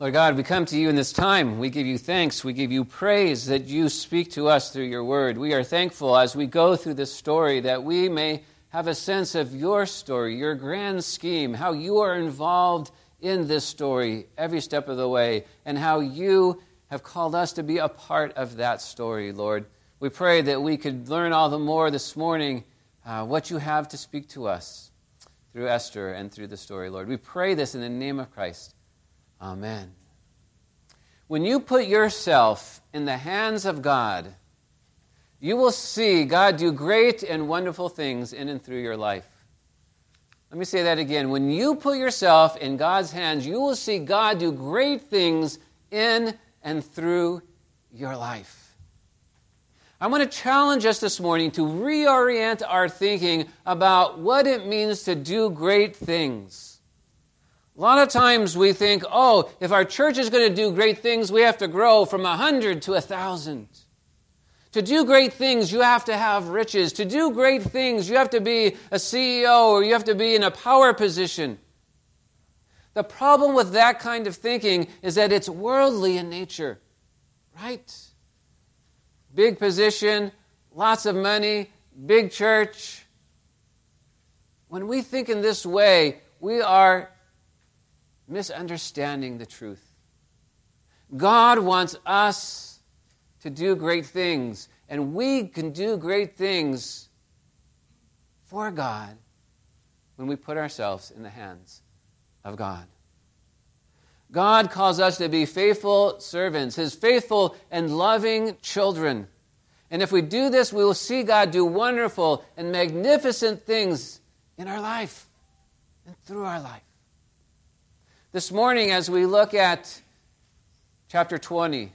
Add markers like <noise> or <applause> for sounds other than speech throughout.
Lord God, we come to you in this time. We give you thanks. We give you praise that you speak to us through your word. We are thankful as we go through this story that we may have a sense of your story, your grand scheme, how you are involved in this story every step of the way, and how you have called us to be a part of that story, Lord. We pray that we could learn all the more this morning uh, what you have to speak to us through Esther and through the story, Lord. We pray this in the name of Christ. Amen. When you put yourself in the hands of God, you will see God do great and wonderful things in and through your life. Let me say that again. When you put yourself in God's hands, you will see God do great things in and through your life. I want to challenge us this morning to reorient our thinking about what it means to do great things. A lot of times we think, oh, if our church is going to do great things, we have to grow from a hundred to a thousand. To do great things, you have to have riches. To do great things, you have to be a CEO or you have to be in a power position. The problem with that kind of thinking is that it's worldly in nature, right? Big position, lots of money, big church. When we think in this way, we are misunderstanding the truth. God wants us to do great things, and we can do great things for God when we put ourselves in the hands of God. God calls us to be faithful servants, His faithful and loving children. And if we do this, we will see God do wonderful and magnificent things in our life and through our life. This morning, as we look at chapter 20,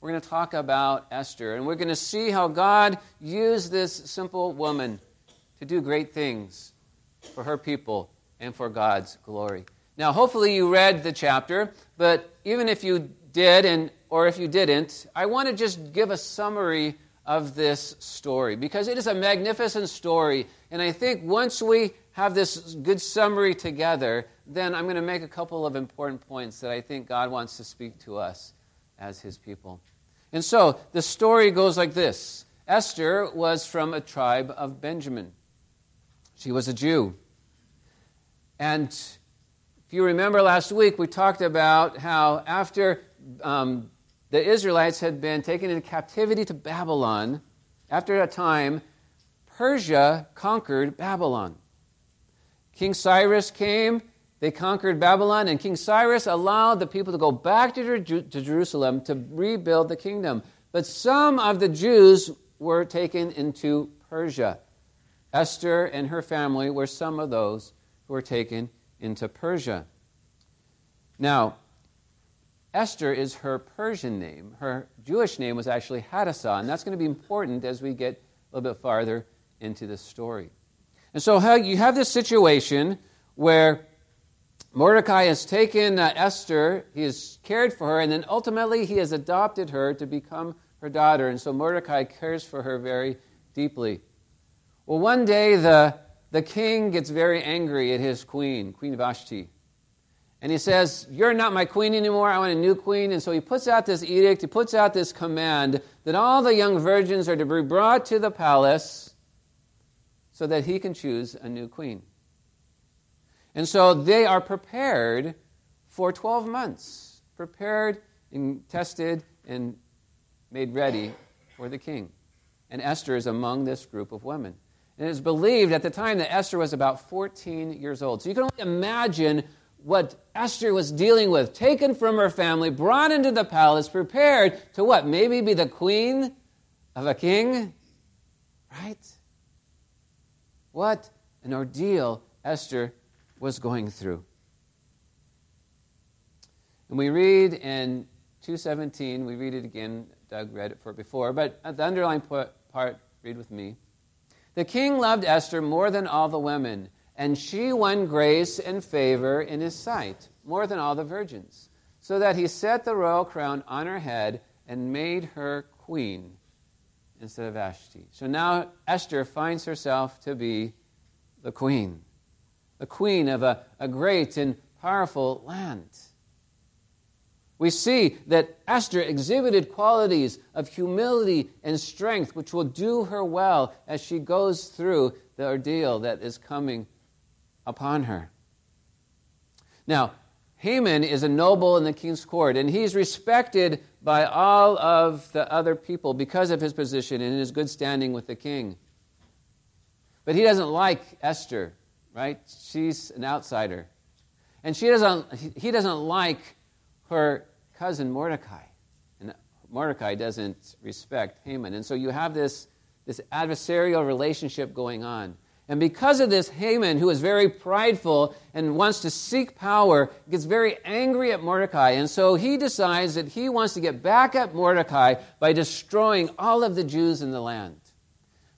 we're going to talk about Esther, and we're going to see how God used this simple woman to do great things for her people and for God's glory. Now, hopefully, you read the chapter, but even if you did, and or if you didn't, I want to just give a summary of this story because it is a magnificent story. And I think once we have this good summary together, then I'm going to make a couple of important points that I think God wants to speak to us as his people. And so the story goes like this Esther was from a tribe of Benjamin, she was a Jew. And if you remember last week, we talked about how after um, the Israelites had been taken into captivity to Babylon, after a time, Persia conquered Babylon. King Cyrus came they conquered Babylon, and King Cyrus allowed the people to go back to, to Jerusalem to rebuild the kingdom. But some of the Jews were taken into Persia. Esther and her family were some of those who were taken into Persia. Now, Esther is her Persian name. Her Jewish name was actually Hadassah, and that's going to be important as we get a little bit farther into this story. And so you have this situation where Mordecai has taken uh, Esther, he has cared for her, and then ultimately he has adopted her to become her daughter. And so Mordecai cares for her very deeply. Well, one day the, the king gets very angry at his queen, Queen Vashti. And he says, You're not my queen anymore. I want a new queen. And so he puts out this edict, he puts out this command that all the young virgins are to be brought to the palace so that he can choose a new queen. And so they are prepared for 12 months, prepared and tested and made ready for the king. And Esther is among this group of women. And it is believed at the time that Esther was about 14 years old. So you can only imagine what Esther was dealing with, taken from her family, brought into the palace, prepared to what? Maybe be the queen of a king? Right? What an ordeal Esther was going through. And we read in 217, we read it again. Doug read it for before, but the underlying part, read with me. The king loved Esther more than all the women, and she won grace and favor in his sight more than all the virgins, so that he set the royal crown on her head and made her queen instead of Vashti. So now Esther finds herself to be the queen the queen of a, a great and powerful land. We see that Esther exhibited qualities of humility and strength, which will do her well as she goes through the ordeal that is coming upon her. Now, Haman is a noble in the king's court, and he's respected by all of the other people because of his position and his good standing with the king. But he doesn't like Esther, right? She's an outsider. And she doesn't, he doesn't like her cousin Mordecai. And Mordecai doesn't respect Haman. And so you have this, this adversarial relationship going on. And because of this, Haman, who is very prideful and wants to seek power, gets very angry at Mordecai. And so he decides that he wants to get back at Mordecai by destroying all of the Jews in the land.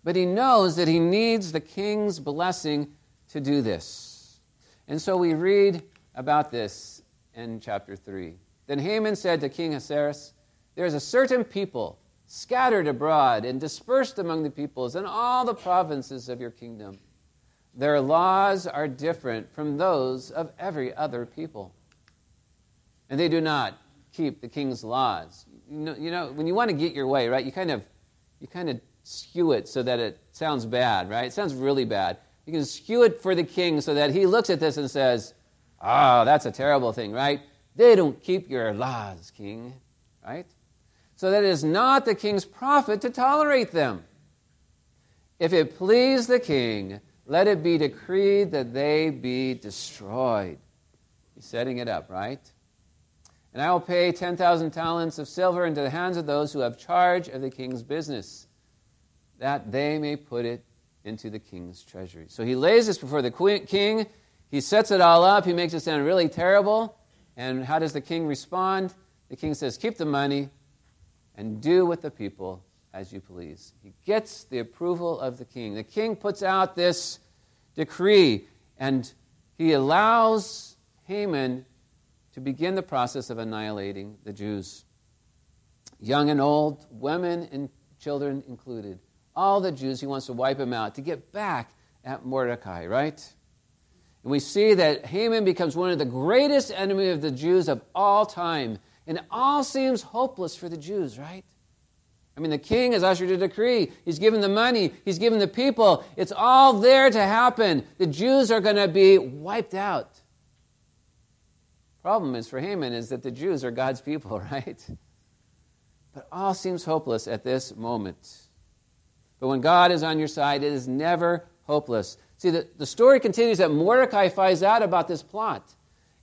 But he knows that he needs the king's blessing to do this. And so we read about this in chapter 3. Then Haman said to King Ahasuerus, There is a certain people scattered abroad and dispersed among the peoples in all the provinces of your kingdom. Their laws are different from those of every other people. And they do not keep the king's laws. You know, you know when you want to get your way, right, you kind of you kind of skew it so that it sounds bad, right? It sounds really bad. You can skew it for the king so that he looks at this and says, Oh, that's a terrible thing, right? They don't keep your laws, king, right? So that it is not the king's profit to tolerate them. If it please the king, let it be decreed that they be destroyed. He's setting it up, right? And I will pay 10,000 talents of silver into the hands of those who have charge of the king's business, that they may put it into the king's treasury. So he lays this before the king. He sets it all up. He makes it sound really terrible. And how does the king respond? The king says, Keep the money and do with the people as you please. He gets the approval of the king. The king puts out this decree and he allows Haman to begin the process of annihilating the Jews. Young and old, women and children included. All the Jews, he wants to wipe them out to get back at Mordecai, right? And we see that Haman becomes one of the greatest enemies of the Jews of all time. And it all seems hopeless for the Jews, right? I mean, the king has ushered a decree. He's given the money. He's given the people. It's all there to happen. The Jews are going to be wiped out. Problem is for Haman is that the Jews are God's people, <laughs> right? But all seems hopeless at this moment. But when God is on your side, it is never hopeless. See, the, the story continues that Mordecai finds out about this plot.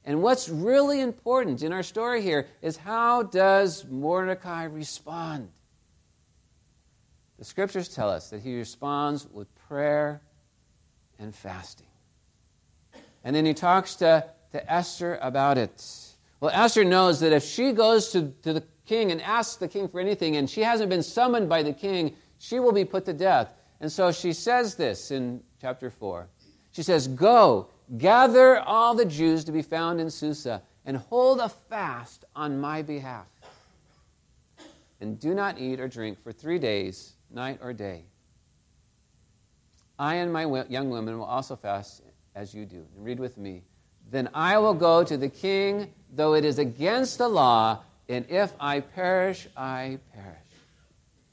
And what's really important in our story here is how does Mordecai respond? The scriptures tell us that he responds with prayer and fasting. And then he talks to, to Esther about it. Well, Esther knows that if she goes to, to the king and asks the king for anything and she hasn't been summoned by the king, she will be put to death. And so she says this in chapter 4. She says, Go Gather all the Jews to be found in Susa and hold a fast on my behalf. And do not eat or drink for three days, night or day. I and my young women will also fast as you do. And read with me. Then I will go to the king, though it is against the law, and if I perish, I perish.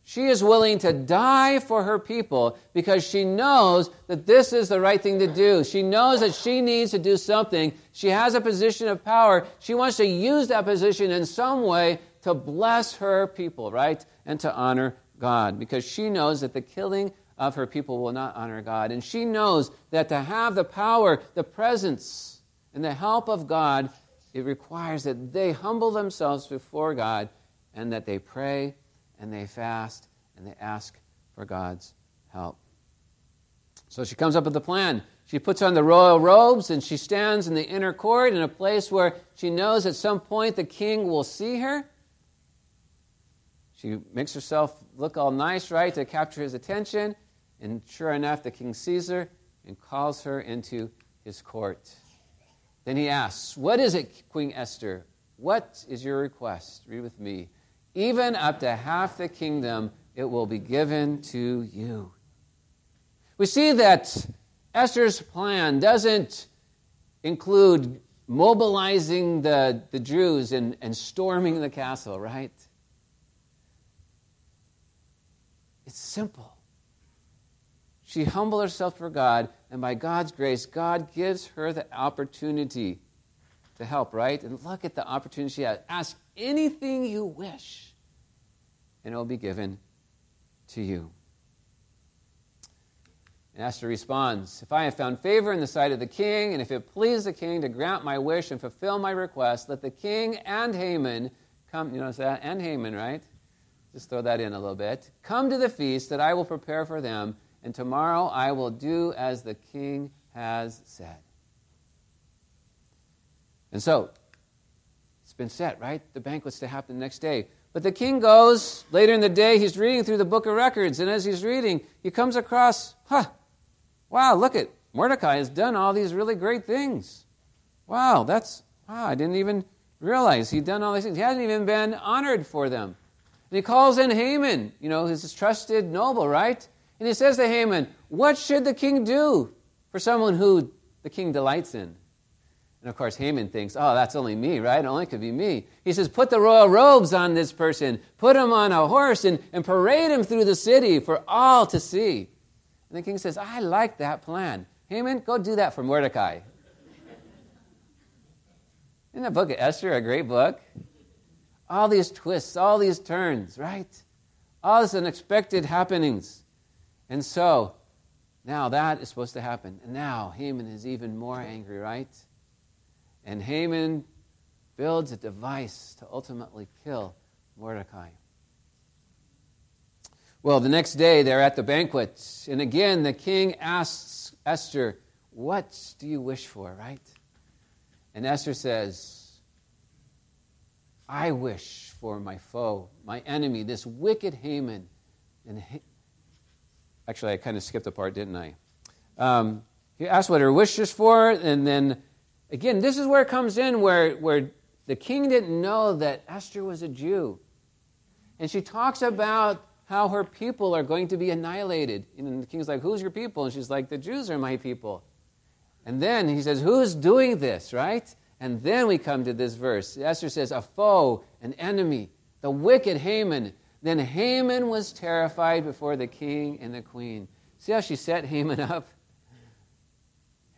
She is willing to die for her people because she knows that this is the right thing to do. She knows that she needs to do something. She has a position of power. She wants to use that position in some way to bless her people, right? And to honor God because she knows that the killing of her people will not honor God. And she knows that to have the power, the presence, and the help of God, it requires that they humble themselves before God and that they pray and they fast and they ask for God's help. So she comes up with a plan. She puts on the royal robes and she stands in the inner court in a place where she knows at some point the king will see her. She makes herself look all nice, right, to capture his attention. And sure enough, the king sees her and calls her into his court. Then he asks, What is it, Queen Esther? What is your request? Read with me even up to half the kingdom, it will be given to you. We see that Esther's plan doesn't include mobilizing the, the Jews and, and storming the castle, right? It's simple. She humbled herself for God, and by God's grace, God gives her the opportunity to help, right? And look at the opportunity. Ask anything you wish, and it will be given to you. And Esther responds If I have found favor in the sight of the king, and if it please the king to grant my wish and fulfill my request, let the king and Haman come. You notice that? And Haman, right? Just throw that in a little bit. Come to the feast that I will prepare for them, and tomorrow I will do as the king has said. And so, it's been set, right? The banquet's to happen the next day. But the king goes, later in the day, he's reading through the book of records, and as he's reading, he comes across, huh, wow, look at Mordecai has done all these really great things. Wow, that's, wow, I didn't even realize he'd done all these things. He hasn't even been honored for them. And he calls in Haman, you know, his trusted noble, right? And he says to Haman, What should the king do for someone who the king delights in? And of course, Haman thinks, oh, that's only me, right? It only could be me. He says, put the royal robes on this person, put him on a horse, and, and parade him through the city for all to see. And the king says, I like that plan. Haman, go do that for Mordecai. Isn't the book of Esther a great book? All these twists, all these turns, right? All these unexpected happenings. And so, now that is supposed to happen. And now Haman is even more angry, right? And Haman builds a device to ultimately kill Mordecai. Well, the next day they're at the banquet, and again the king asks Esther, What do you wish for, right? And Esther says, I wish for my foe, my enemy, this wicked Haman. And ha- actually, I kind of skipped a part, didn't I? Um, he asked what her wish is for, and then Again, this is where it comes in where, where the king didn't know that Esther was a Jew. And she talks about how her people are going to be annihilated. And the king's like, Who's your people? And she's like, The Jews are my people. And then he says, Who's doing this, right? And then we come to this verse. Esther says, A foe, an enemy, the wicked Haman. Then Haman was terrified before the king and the queen. See how she set Haman up?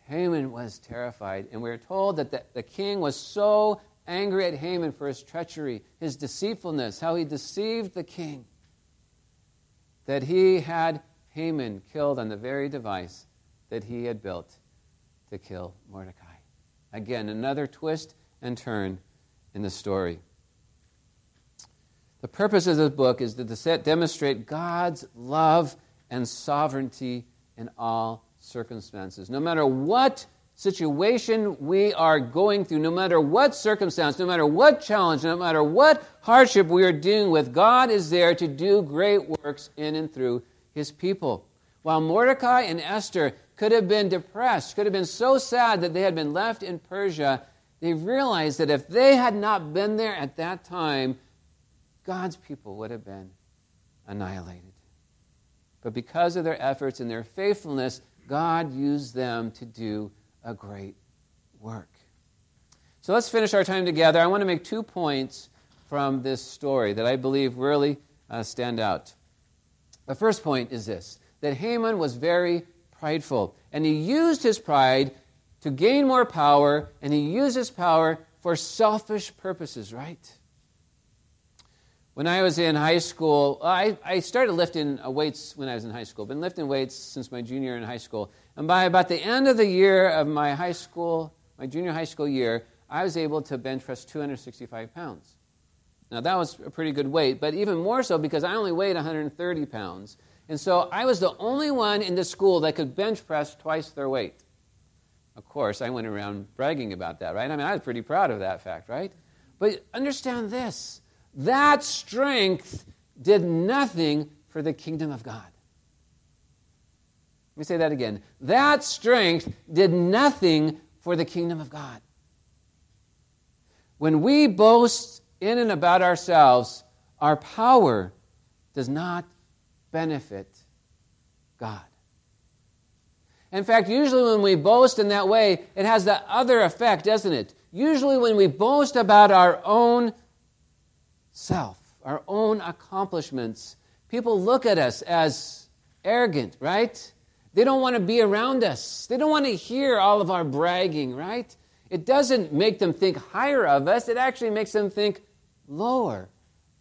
Haman was terrified. And we're told that the, the king was so angry at Haman for his treachery, his deceitfulness, how he deceived the king, that he had Haman killed on the very device that he had built to kill Mordecai. Again, another twist and turn in the story. The purpose of this book is to demonstrate God's love and sovereignty in all circumstances. No matter what situation we are going through, no matter what circumstance, no matter what challenge, no matter what hardship we are dealing with, God is there to do great works in and through his people. While Mordecai and Esther could have been depressed, could have been so sad that they had been left in Persia, they realized that if they had not been there at that time, God's people would have been annihilated. But because of their efforts and their faithfulness, God used them to do a great work. So let's finish our time together. I want to make two points from this story that I believe really uh, stand out. The first point is this that Haman was very prideful, and he used his pride to gain more power, and he used his power for selfish purposes, right? When I was in high school, I, I started lifting uh, weights when I was in high school. Been lifting weights since my junior in high school. And by about the end of the year of my high school, my junior high school year, I was able to bench press 265 pounds. Now, that was a pretty good weight, but even more so because I only weighed 130 pounds. And so I was the only one in the school that could bench press twice their weight. Of course, I went around bragging about that, right? I mean, I was pretty proud of that fact, right? But understand this that strength did nothing for the kingdom of God. Let me say that again. That strength did nothing for the kingdom of God. When we boast in and about ourselves, our power does not benefit God. In fact, usually when we boast in that way, it has that other effect, doesn't it? Usually, when we boast about our own self, our own accomplishments, people look at us as arrogant, right? They don't want to be around us. They don't want to hear all of our bragging, right? It doesn't make them think higher of us, it actually makes them think lower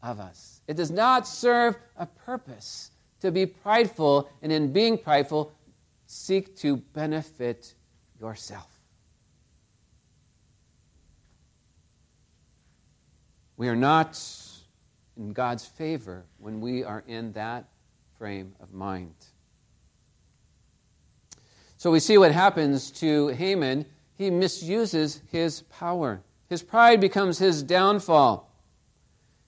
of us. It does not serve a purpose to be prideful, and in being prideful, seek to benefit yourself. We are not in God's favor when we are in that frame of mind. So we see what happens to Haman. He misuses his power. His pride becomes his downfall.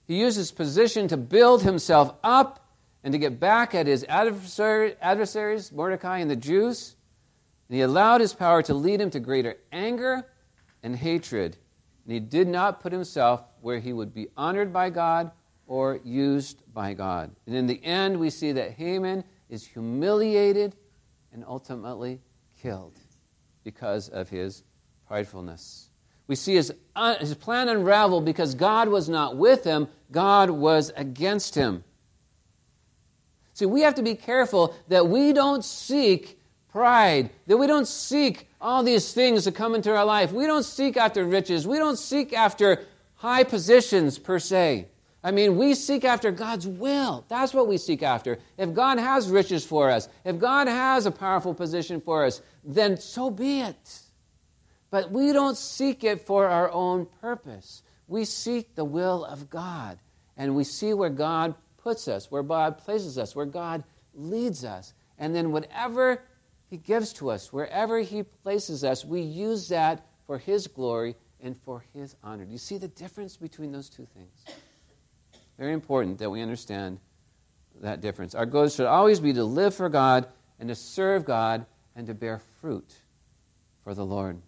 He uses position to build himself up and to get back at his adversaries, Mordecai and the Jews. And he allowed his power to lead him to greater anger and hatred. And he did not put himself where he would be honored by God or used by God. And in the end, we see that Haman is humiliated and ultimately killed because of his pridefulness. We see his, uh, his plan unravel because God was not with him, God was against him. See, we have to be careful that we don't seek pride, that we don't seek all these things to come into our life. We don't seek after riches, we don't seek after high positions per se. I mean, we seek after God's will. That's what we seek after. If God has riches for us, if God has a powerful position for us, then so be it. But we don't seek it for our own purpose. We seek the will of God. And we see where God puts us, where God places us, where God leads us. And then whatever He gives to us, wherever He places us, we use that for His glory and for His honor. Do you see the difference between those two things? Very important that we understand that difference. Our goal should always be to live for God and to serve God and to bear fruit for the Lord.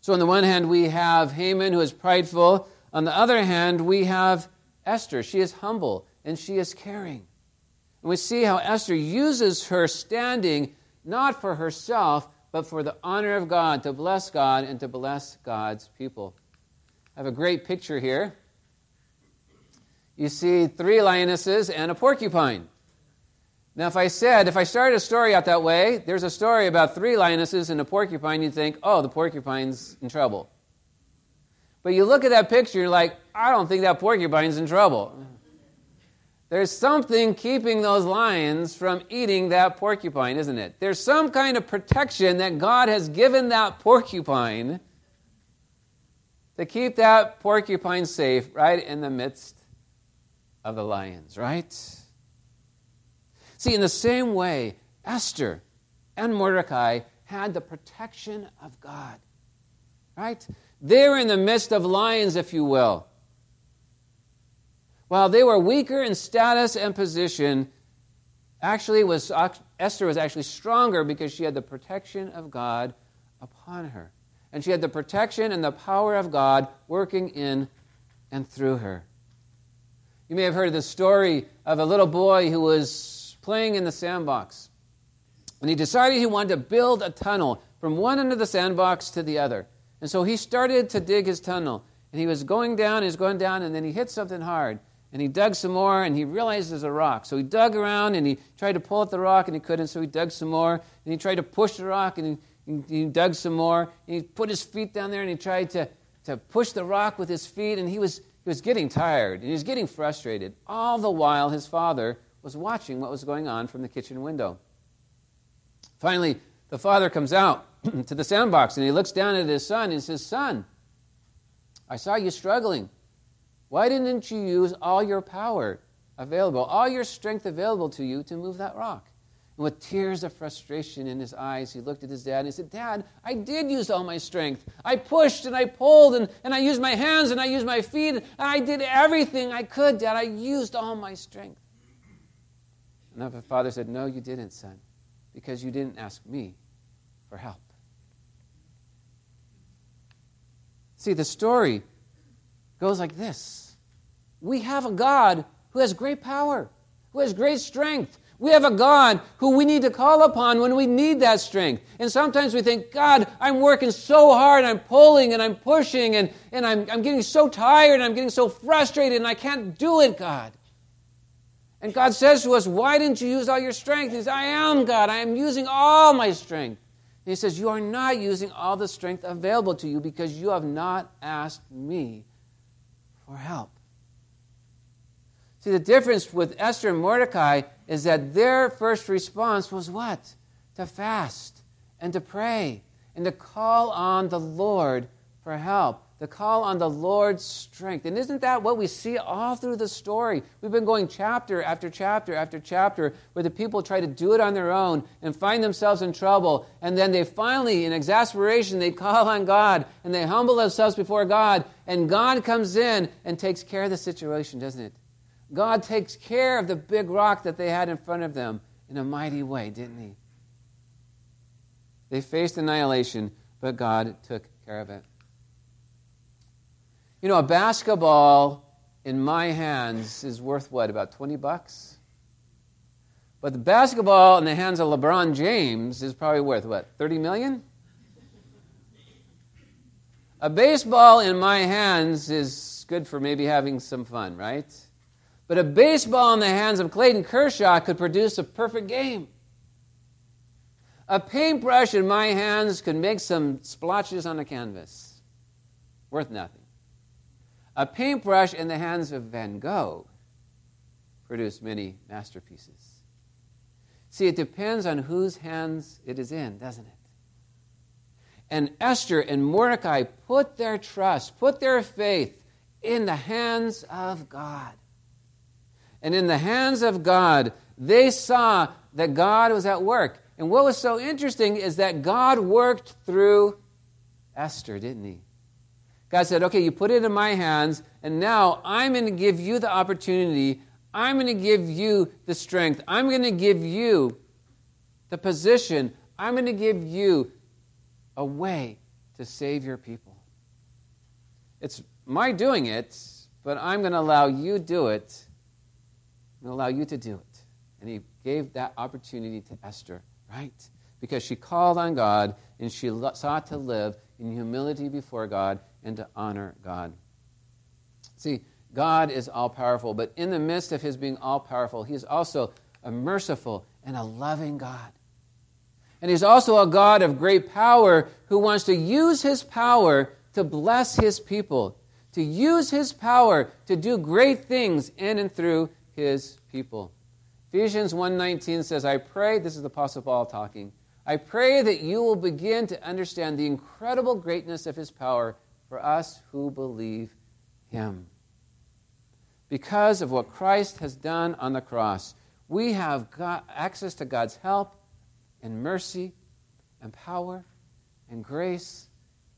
So, on the one hand, we have Haman who is prideful. On the other hand, we have Esther. She is humble and she is caring. And we see how Esther uses her standing not for herself, but for the honor of God, to bless God and to bless God's people. I have a great picture here. You see three lionesses and a porcupine. Now, if I said, if I started a story out that way, there's a story about three lionesses and a porcupine, you'd think, oh, the porcupine's in trouble. But you look at that picture, you're like, I don't think that porcupine's in trouble. There's something keeping those lions from eating that porcupine, isn't it? There's some kind of protection that God has given that porcupine to keep that porcupine safe right in the midst of the lions, right? See, in the same way, Esther and Mordecai had the protection of God, right? They were in the midst of lions, if you will. While they were weaker in status and position, actually was Esther was actually stronger because she had the protection of God upon her. And she had the protection and the power of God working in and through her. You may have heard the story of a little boy who was playing in the sandbox. And he decided he wanted to build a tunnel from one end of the sandbox to the other. And so he started to dig his tunnel. And he was going down, he was going down, and then he hit something hard. And he dug some more, and he realized there's a rock. So he dug around, and he tried to pull at the rock, and he couldn't. So he dug some more, and he tried to push the rock, and he, he dug some more. And he put his feet down there, and he tried to, to push the rock with his feet, and he was, was getting tired, and he was getting frustrated. All the while, his father was watching what was going on from the kitchen window. Finally, the father comes out <clears throat> to the sandbox and he looks down at his son and says, Son, I saw you struggling. Why didn't you use all your power available, all your strength available to you to move that rock? And with tears of frustration in his eyes, he looked at his dad and he said, Dad, I did use all my strength. I pushed and I pulled and, and I used my hands and I used my feet and I did everything I could, Dad. I used all my strength. And the father said, No, you didn't, son, because you didn't ask me for help. See, the story goes like this We have a God who has great power, who has great strength. We have a God who we need to call upon when we need that strength. And sometimes we think, God, I'm working so hard, I'm pulling and I'm pushing, and, and I'm, I'm getting so tired, and I'm getting so frustrated, and I can't do it, God. And God says to us, Why didn't you use all your strength? He says, I am God. I am using all my strength. And he says, You are not using all the strength available to you because you have not asked me for help. See, the difference with Esther and Mordecai is that their first response was what? To fast and to pray and to call on the Lord for help to call on the Lord's strength. And isn't that what we see all through the story? We've been going chapter after chapter after chapter where the people try to do it on their own and find themselves in trouble. And then they finally, in exasperation, they call on God and they humble themselves before God. And God comes in and takes care of the situation, doesn't it? God takes care of the big rock that they had in front of them in a mighty way, didn't He? They faced annihilation, but God took care of it. You know, a basketball in my hands is worth what, about 20 bucks? But the basketball in the hands of LeBron James is probably worth what, 30 million? A baseball in my hands is good for maybe having some fun, right? But a baseball in the hands of Clayton Kershaw could produce a perfect game. A paintbrush in my hands could make some splotches on a canvas. Worth nothing. A paintbrush in the hands of Van Gogh produced many masterpieces. See, it depends on whose hands it is in, doesn't it? And Esther and Mordecai put their trust, put their faith in the hands of God. And in the hands of God, they saw that God was at work. And what was so interesting is that God worked through Esther, didn't he? God said, okay, you put it in my hands, and now I'm going to give you the opportunity. I'm going to give you the strength. I'm going to give you the position. I'm going to give you a way to save your people. It's my doing it, but I'm going to allow you do it. To allow you to do it. And he gave that opportunity to Esther, right? Because she called on God and she sought to live in humility before God and to honor God. See, God is all powerful, but in the midst of his being all powerful, he is also a merciful and a loving God. And he's also a God of great power who wants to use his power to bless his people, to use his power to do great things in and through his people. Ephesians 1:19 says, "I pray, this is the apostle Paul talking. I pray that you will begin to understand the incredible greatness of his power for us who believe him. Because of what Christ has done on the cross, we have access to God's help and mercy and power and grace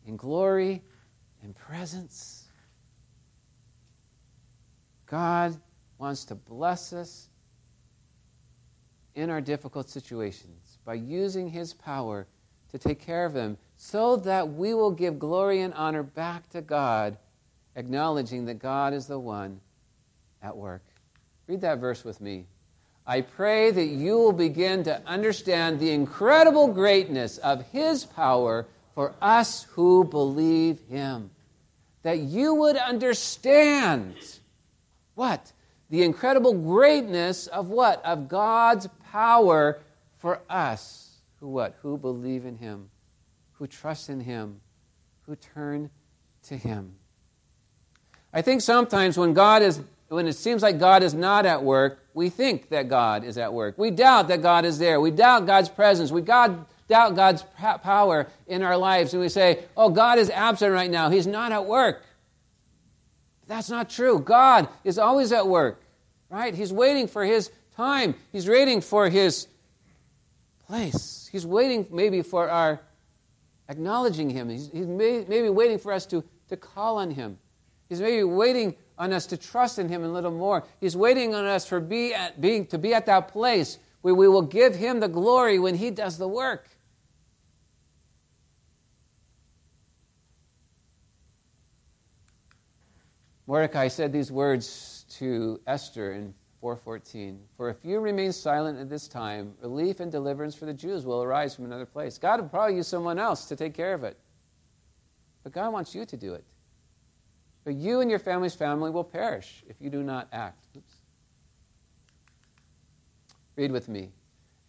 and glory and presence. God wants to bless us in our difficult situations by using His power to take care of them so that we will give glory and honor back to God, acknowledging that God is the one at work. Read that verse with me. I pray that you will begin to understand the incredible greatness of His power for us who believe Him. That you would understand what? The incredible greatness of what? Of God's power for us who what? Who believe in him, who trust in him, who turn to him. I think sometimes when God is when it seems like God is not at work, we think that God is at work. We doubt that God is there. We doubt God's presence. We God, doubt God's power in our lives. And we say, oh, God is absent right now. He's not at work. That's not true. God is always at work, right? He's waiting for His time, He's waiting for His place. He's waiting maybe for our acknowledging Him. He's, he's may, maybe waiting for us to, to call on Him. He's maybe waiting on us to trust in Him a little more. He's waiting on us for be at, being, to be at that place where we will give Him the glory when He does the work. Mordecai said these words to Esther in 4:14. For if you remain silent at this time, relief and deliverance for the Jews will arise from another place. God will probably use someone else to take care of it. But God wants you to do it. But you and your family's family will perish if you do not act. Oops. Read with me.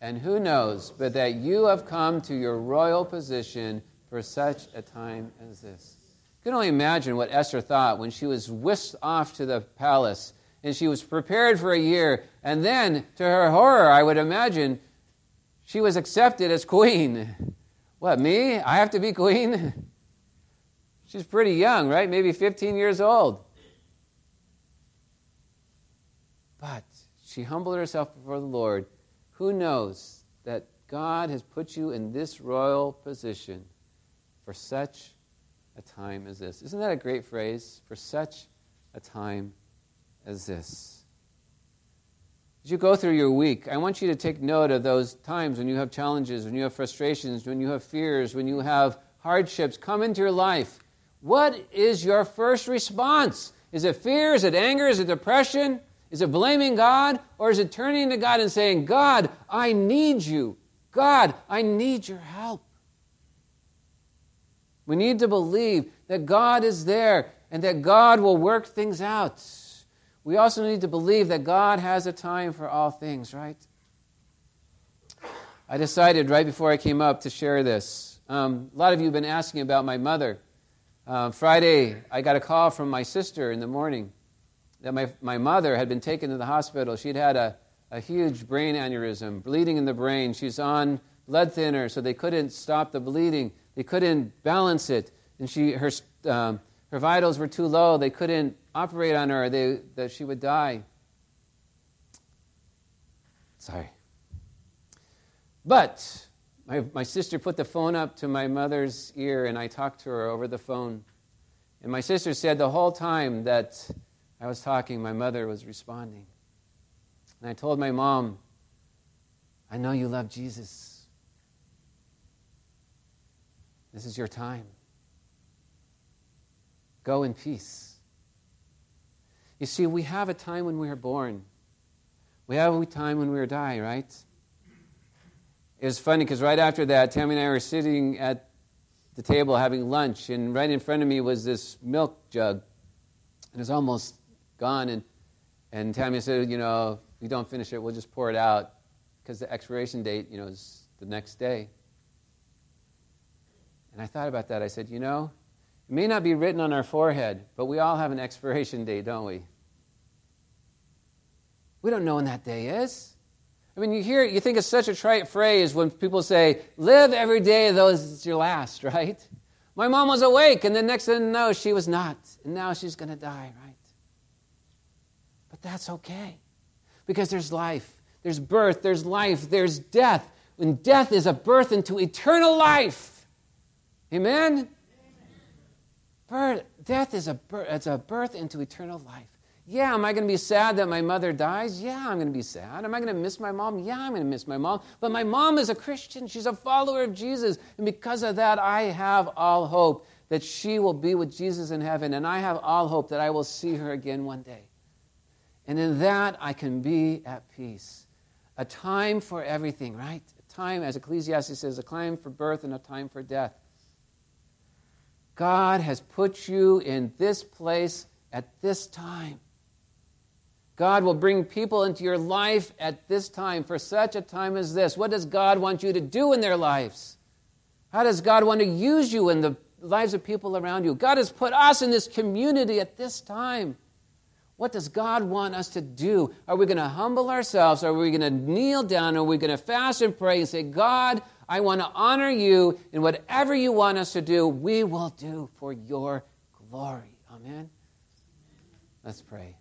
And who knows but that you have come to your royal position for such a time as this? You can only imagine what Esther thought when she was whisked off to the palace and she was prepared for a year. And then, to her horror, I would imagine, she was accepted as queen. <laughs> What, me? I have to be queen? <laughs> She's pretty young, right? Maybe 15 years old. But she humbled herself before the Lord. Who knows that God has put you in this royal position for such a time as this? Isn't that a great phrase? For such a time as this. As you go through your week, I want you to take note of those times when you have challenges, when you have frustrations, when you have fears, when you have hardships come into your life. What is your first response? Is it fear? Is it anger? Is it depression? Is it blaming God? Or is it turning to God and saying, God, I need you. God, I need your help. We need to believe that God is there and that God will work things out. We also need to believe that God has a time for all things, right? I decided right before I came up to share this. Um, a lot of you have been asking about my mother. Uh, Friday, I got a call from my sister in the morning that my, my mother had been taken to the hospital. She'd had a, a huge brain aneurysm, bleeding in the brain. She's on blood thinner, so they couldn't stop the bleeding. They couldn't balance it. And she, her, um, her vitals were too low. They couldn't operate on her, they, that she would die. Sorry. But my, my sister put the phone up to my mother's ear, and I talked to her over the phone. And my sister said the whole time that I was talking, my mother was responding. And I told my mom, I know you love Jesus. This is your time. Go in peace. You see, we have a time when we are born. We have a time when we are die, right? it was funny because right after that, Tammy and I were sitting at the table having lunch, and right in front of me was this milk jug. And it was almost gone. And, and Tammy said, You know, if we don't finish it, we'll just pour it out because the expiration date, you know, is the next day. And I thought about that. I said, You know, it may not be written on our forehead, but we all have an expiration date, don't we? We don't know when that day is. I mean, you hear, it, you think it's such a trite phrase when people say, live every day though it's your last, <laughs> right? My mom was awake, and the next thing you know, she was not. And now she's going to die, right? But that's okay. Because there's life, there's birth, there's life, there's death. And death is a birth into eternal life. Amen? Birth, death is a, birth, it's a birth into eternal life. Yeah, am I going to be sad that my mother dies? Yeah, I'm going to be sad. Am I going to miss my mom? Yeah, I'm going to miss my mom. But my mom is a Christian. She's a follower of Jesus. And because of that, I have all hope that she will be with Jesus in heaven. And I have all hope that I will see her again one day. And in that, I can be at peace. A time for everything, right? A time, as Ecclesiastes says, a time for birth and a time for death. God has put you in this place at this time. God will bring people into your life at this time, for such a time as this. What does God want you to do in their lives? How does God want to use you in the lives of people around you? God has put us in this community at this time. What does God want us to do? Are we going to humble ourselves? Are we going to kneel down? Are we going to fast and pray and say, God, I want to honor you, and whatever you want us to do, we will do for your glory? Amen. Let's pray.